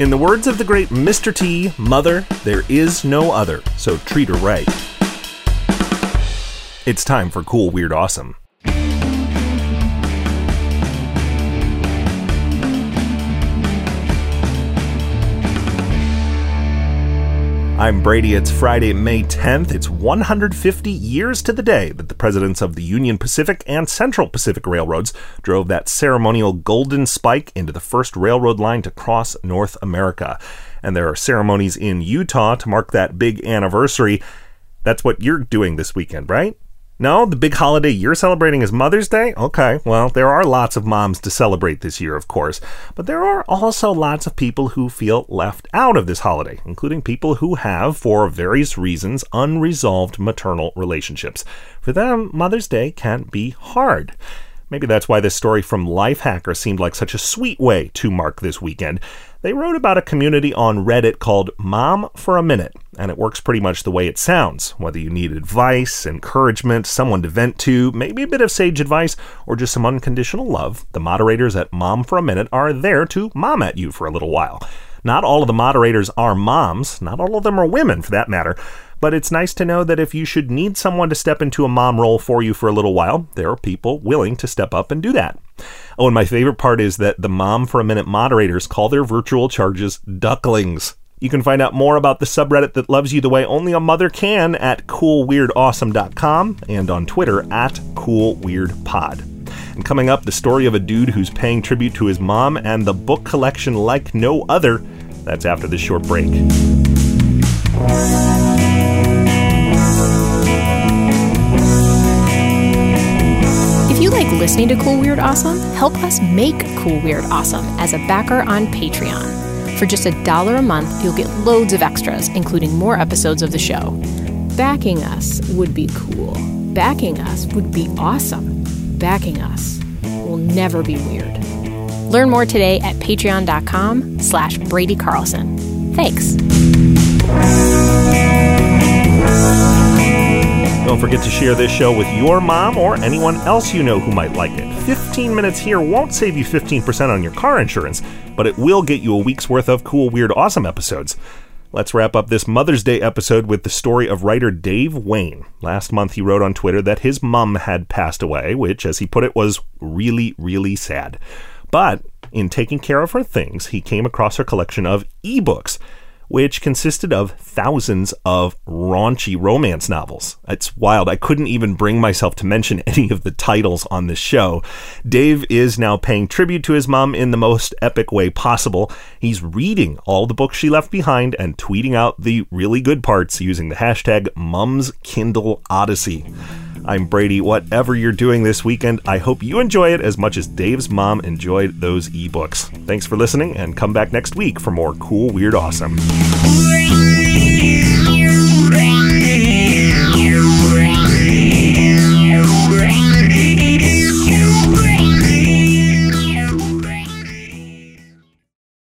In the words of the great Mr. T, Mother, there is no other, so treat her right. It's time for Cool, Weird, Awesome. I'm Brady. It's Friday, May 10th. It's 150 years to the day that the presidents of the Union Pacific and Central Pacific Railroads drove that ceremonial golden spike into the first railroad line to cross North America. And there are ceremonies in Utah to mark that big anniversary. That's what you're doing this weekend, right? No, the big holiday you're celebrating is Mother's Day? Okay, well, there are lots of moms to celebrate this year, of course, but there are also lots of people who feel left out of this holiday, including people who have, for various reasons, unresolved maternal relationships. For them, Mother's Day can be hard. Maybe that's why this story from Lifehacker seemed like such a sweet way to mark this weekend. They wrote about a community on Reddit called Mom for a Minute, and it works pretty much the way it sounds. Whether you need advice, encouragement, someone to vent to, maybe a bit of sage advice, or just some unconditional love, the moderators at Mom for a Minute are there to mom at you for a little while. Not all of the moderators are moms, not all of them are women for that matter, but it's nice to know that if you should need someone to step into a mom role for you for a little while, there are people willing to step up and do that. Oh, and my favorite part is that the Mom for a Minute moderators call their virtual charges ducklings. You can find out more about the subreddit that loves you the way only a mother can at coolweirdawesome.com and on Twitter at coolweirdpod. And coming up, the story of a dude who's paying tribute to his mom and the book collection like no other. That's after this short break. If you like listening to Cool Weird Awesome, help us make Cool Weird Awesome as a backer on Patreon. For just a dollar a month, you'll get loads of extras, including more episodes of the show. Backing us would be cool. Backing us would be awesome. Backing us will never be weird. Learn more today at patreon.com slash Brady Carlson. Thanks. Don't forget to share this show with your mom or anyone else you know who might like it. 15 minutes here won't save you 15% on your car insurance, but it will get you a week's worth of cool, weird, awesome episodes. Let's wrap up this Mother's Day episode with the story of writer Dave Wayne. Last month, he wrote on Twitter that his mum had passed away, which, as he put it, was really, really sad. But in taking care of her things, he came across her collection of ebooks which consisted of thousands of raunchy romance novels. It's wild. I couldn't even bring myself to mention any of the titles on this show. Dave is now paying tribute to his mom in the most epic way possible. He's reading all the books she left behind and tweeting out the really good parts using the hashtag MumsKindleOdyssey. I'm Brady. Whatever you're doing this weekend, I hope you enjoy it as much as Dave's mom enjoyed those ebooks. Thanks for listening, and come back next week for more cool, weird, awesome.